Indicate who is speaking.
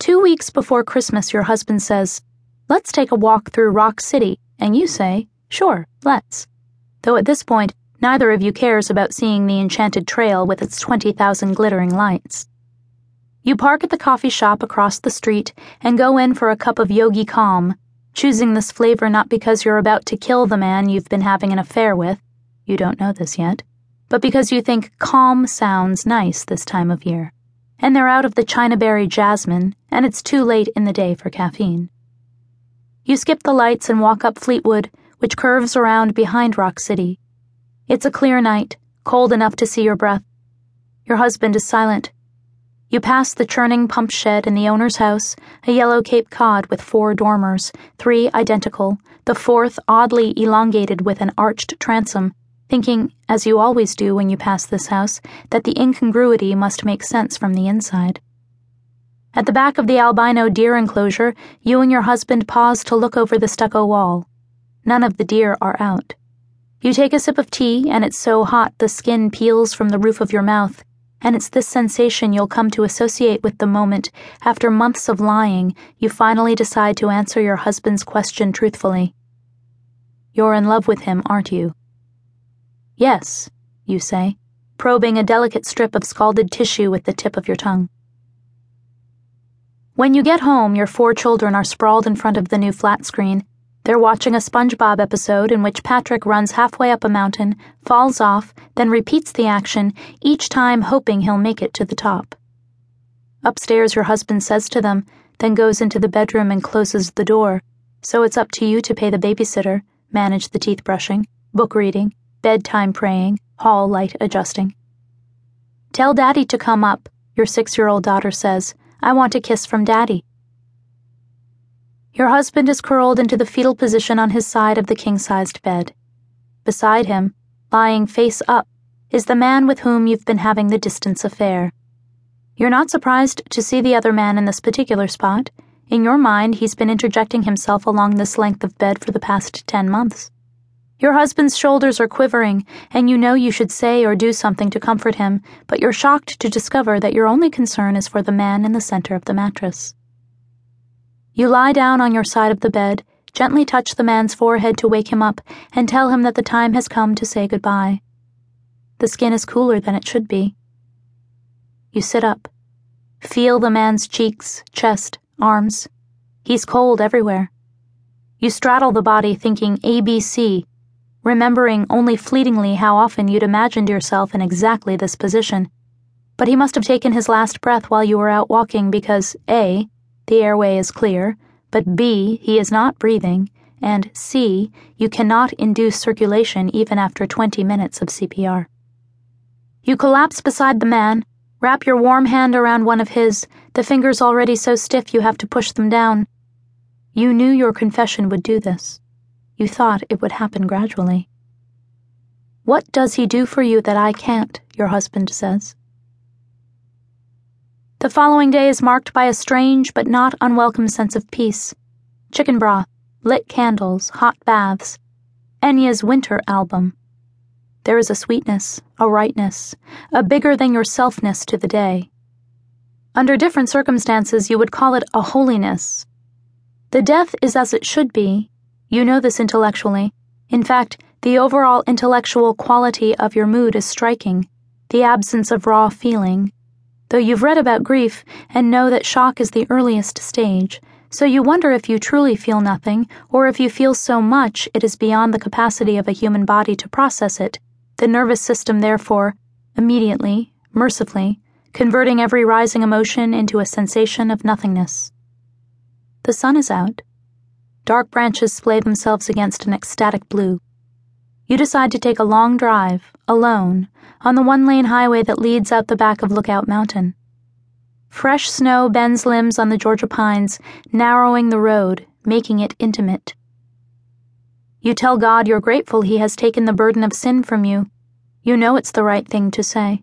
Speaker 1: Two weeks before Christmas, your husband says, Let's take a walk through Rock City, and you say, Sure, let's. Though at this point, neither of you cares about seeing the enchanted trail with its 20,000 glittering lights. You park at the coffee shop across the street and go in for a cup of Yogi Calm, choosing this flavor not because you're about to kill the man you've been having an affair with, you don't know this yet, but because you think calm sounds nice this time of year, and they're out of the Chinaberry jasmine, and it's too late in the day for caffeine. You skip the lights and walk up Fleetwood, which curves around behind Rock City. It's a clear night, cold enough to see your breath. Your husband is silent. You pass the churning pump shed in the owner's house, a yellow Cape Cod with four dormers, three identical, the fourth oddly elongated with an arched transom, thinking, as you always do when you pass this house, that the incongruity must make sense from the inside. At the back of the albino deer enclosure, you and your husband pause to look over the stucco wall. None of the deer are out. You take a sip of tea, and it's so hot the skin peels from the roof of your mouth, and it's this sensation you'll come to associate with the moment, after months of lying, you finally decide to answer your husband's question truthfully. You're in love with him, aren't you? Yes, you say, probing a delicate strip of scalded tissue with the tip of your tongue. When you get home, your four children are sprawled in front of the new flat screen. They're watching a SpongeBob episode in which Patrick runs halfway up a mountain, falls off, then repeats the action, each time hoping he'll make it to the top. Upstairs, your husband says to them, then goes into the bedroom and closes the door. So it's up to you to pay the babysitter, manage the teeth brushing, book reading, bedtime praying, hall light adjusting. Tell Daddy to come up, your six year old daughter says I want a kiss from Daddy. Your husband is curled into the fetal position on his side of the king sized bed. Beside him, lying face up, is the man with whom you've been having the distance affair. You're not surprised to see the other man in this particular spot. In your mind, he's been interjecting himself along this length of bed for the past ten months. Your husband's shoulders are quivering, and you know you should say or do something to comfort him, but you're shocked to discover that your only concern is for the man in the center of the mattress. You lie down on your side of the bed, gently touch the man's forehead to wake him up, and tell him that the time has come to say goodbye. The skin is cooler than it should be. You sit up. Feel the man's cheeks, chest, arms. He's cold everywhere. You straddle the body thinking ABC remembering only fleetingly how often you'd imagined yourself in exactly this position. But he must have taken his last breath while you were out walking because A. The airway is clear, but B. He is not breathing, and C. You cannot induce circulation even after 20 minutes of CPR. You collapse beside the man, wrap your warm hand around one of his, the fingers already so stiff you have to push them down. You knew your confession would do this. You thought it would happen gradually. What does he do for you that I can't? your husband says. The following day is marked by a strange but not unwelcome sense of peace. Chicken broth, lit candles, hot baths. Enya's winter album. There is a sweetness, a rightness, a bigger than yourselfness to the day. Under different circumstances, you would call it a holiness. The death is as it should be, you know this intellectually. In fact, the overall intellectual quality of your mood is striking, the absence of raw feeling. Though you've read about grief and know that shock is the earliest stage, so you wonder if you truly feel nothing, or if you feel so much it is beyond the capacity of a human body to process it, the nervous system, therefore, immediately, mercifully, converting every rising emotion into a sensation of nothingness. The sun is out. Dark branches splay themselves against an ecstatic blue. You decide to take a long drive, alone, on the one lane highway that leads out the back of Lookout Mountain. Fresh snow bends limbs on the Georgia pines, narrowing the road, making it intimate. You tell God you're grateful He has taken the burden of sin from you. You know it's the right thing to say.